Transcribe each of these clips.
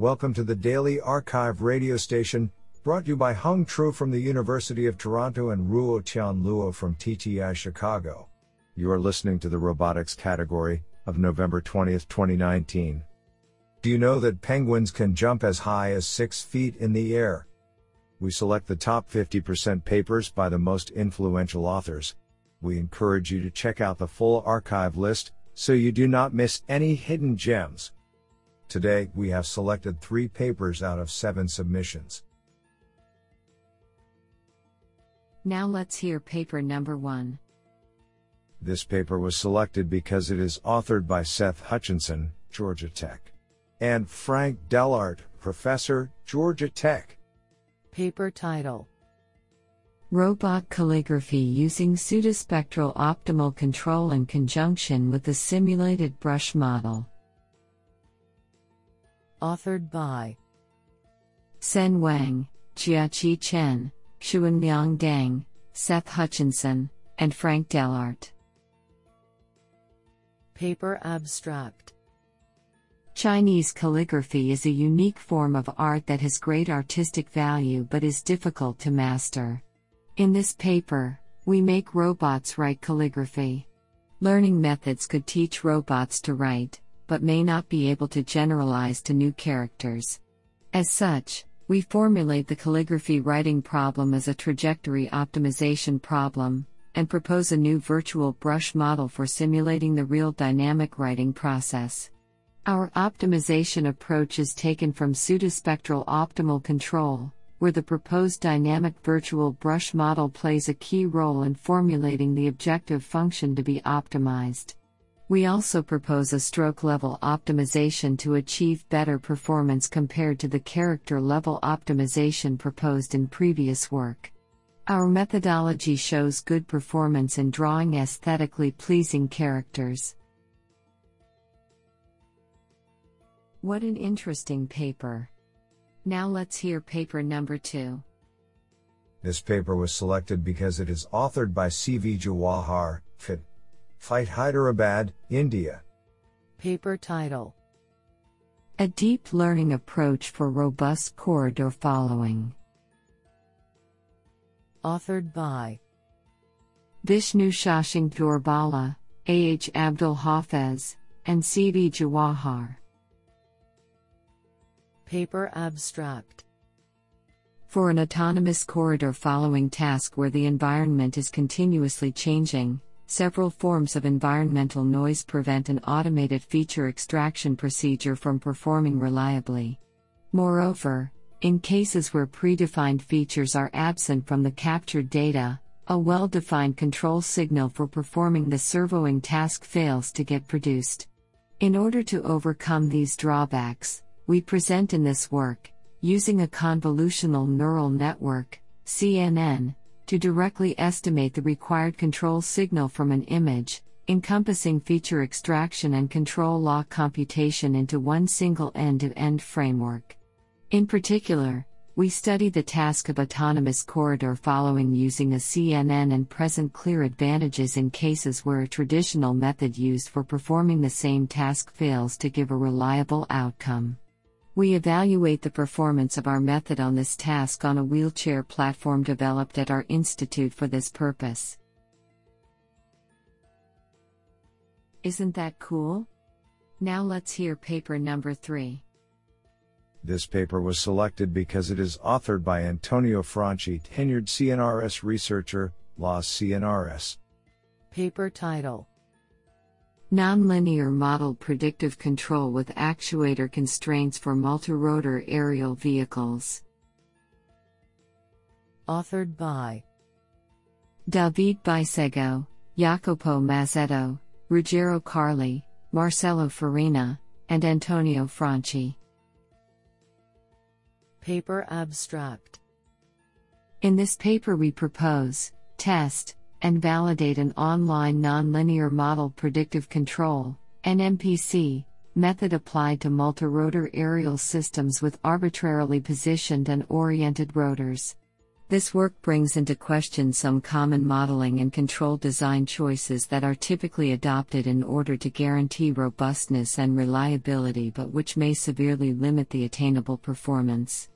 Welcome to the Daily Archive radio station, brought to you by Hung Tru from the University of Toronto and Ruo Tian Luo from TTI Chicago. You are listening to the robotics category of November 20th, 2019. Do you know that penguins can jump as high as 6 feet in the air? We select the top 50% papers by the most influential authors. We encourage you to check out the full archive list so you do not miss any hidden gems. Today, we have selected three papers out of seven submissions. Now let's hear paper number one. This paper was selected because it is authored by Seth Hutchinson, Georgia Tech, and Frank Dellaert, Professor, Georgia Tech. Paper title Robot calligraphy using pseudospectral optimal control in conjunction with the simulated brush model. Authored by Sen Wang, Jiaqi Chen, Xuanliang Deng, Seth Hutchinson, and Frank Dellaert. Paper Abstract Chinese calligraphy is a unique form of art that has great artistic value but is difficult to master. In this paper, we make robots write calligraphy. Learning methods could teach robots to write, but may not be able to generalize to new characters. As such, we formulate the calligraphy writing problem as a trajectory optimization problem, and propose a new virtual brush model for simulating the real dynamic writing process. Our optimization approach is taken from pseudospectral optimal control, where the proposed dynamic virtual brush model plays a key role in formulating the objective function to be optimized. We also propose a stroke level optimization to achieve better performance compared to the character level optimization proposed in previous work. Our methodology shows good performance in drawing aesthetically pleasing characters. What an interesting paper! Now let's hear paper number two. This paper was selected because it is authored by C.V. Jawahar, FIT, FITE Hyderabad, India. Paper title A Deep Learning Approach for Robust Corridor Following. Authored by Vishnu Shashank Dorbala, A. H. Abdul Hafez, and C. V. Jawahar. Paper Abstract For an autonomous corridor following task where the environment is continuously changing, several forms of environmental noise prevent an automated feature extraction procedure from performing reliably. Moreover, in cases where predefined features are absent from the captured data, a well defined control signal for performing the servoing task fails to get produced. In order to overcome these drawbacks, we present in this work, using a convolutional neural network, CNN, to directly estimate the required control signal from an image, encompassing feature extraction and control law computation into one single end to end framework. In particular, we study the task of autonomous corridor following using a CNN and present clear advantages in cases where a traditional method used for performing the same task fails to give a reliable outcome. We evaluate the performance of our method on this task on a wheelchair platform developed at our institute for this purpose. Isn't that cool? Now let's hear paper number 3. This paper was selected because it is authored by Antonio Franchi, tenured CNRS researcher, LAAS CNRS. Paper title Nonlinear model predictive control with actuator constraints for multirotor aerial vehicles. Authored by David Bicego, Jacopo Mazzetto, Ruggero Carli, Marcello Farina, and Antonio Franchi. Paper Abstract In this paper, we propose, test, and validate an online nonlinear model predictive control NMPC method applied to multirotor aerial systems with arbitrarily positioned and oriented rotors. This work brings into question some common modeling and control design choices that are typically adopted in order to guarantee robustness and reliability but which may severely limit the attainable performance.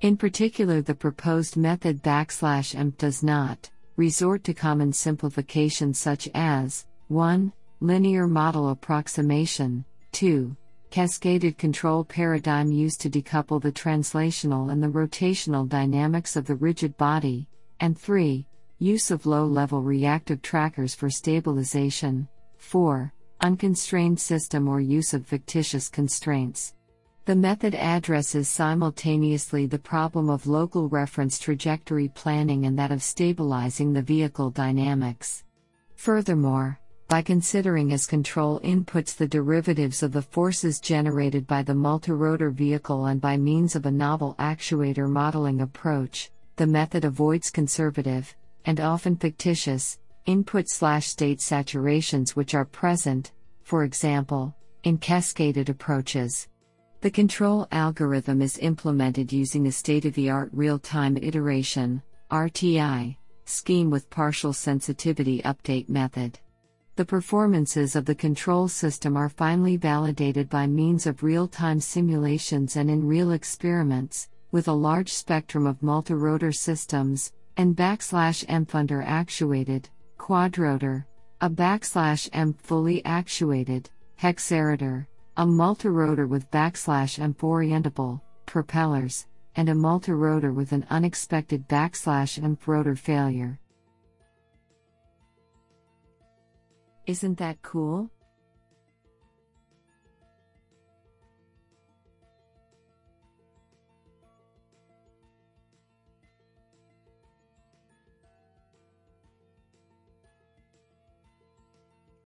In particular, the proposed method backslash emp does not resort to common simplifications such as 1. Linear model approximation, 2 cascaded control paradigm used to decouple the translational and the rotational dynamics of the rigid body, and 3. Use of low level reactive trackers for stabilization, 4. Unconstrained system or use of fictitious constraints. The method addresses simultaneously the problem of local reference trajectory planning and that of stabilizing the vehicle dynamics. Furthermore, by considering as control inputs the derivatives of the forces generated by the multirotor vehicle and by means of a novel actuator modeling approach, the method avoids conservative, and often fictitious, input slash state saturations which are present, for example, in cascaded approaches. The control algorithm is implemented using a state of the art real time iteration RTI, scheme with partial sensitivity update method. The performances of the control system are finally validated by means of real time simulations and in real experiments, with a large spectrum of multirotor systems, and backslash M funder actuated, quadrotor, a backslash M fully actuated, hexarotor, a multirotor with backslash M orientable, propellers, and a multirotor with an unexpected backslash M rotor failure. Isn't that cool?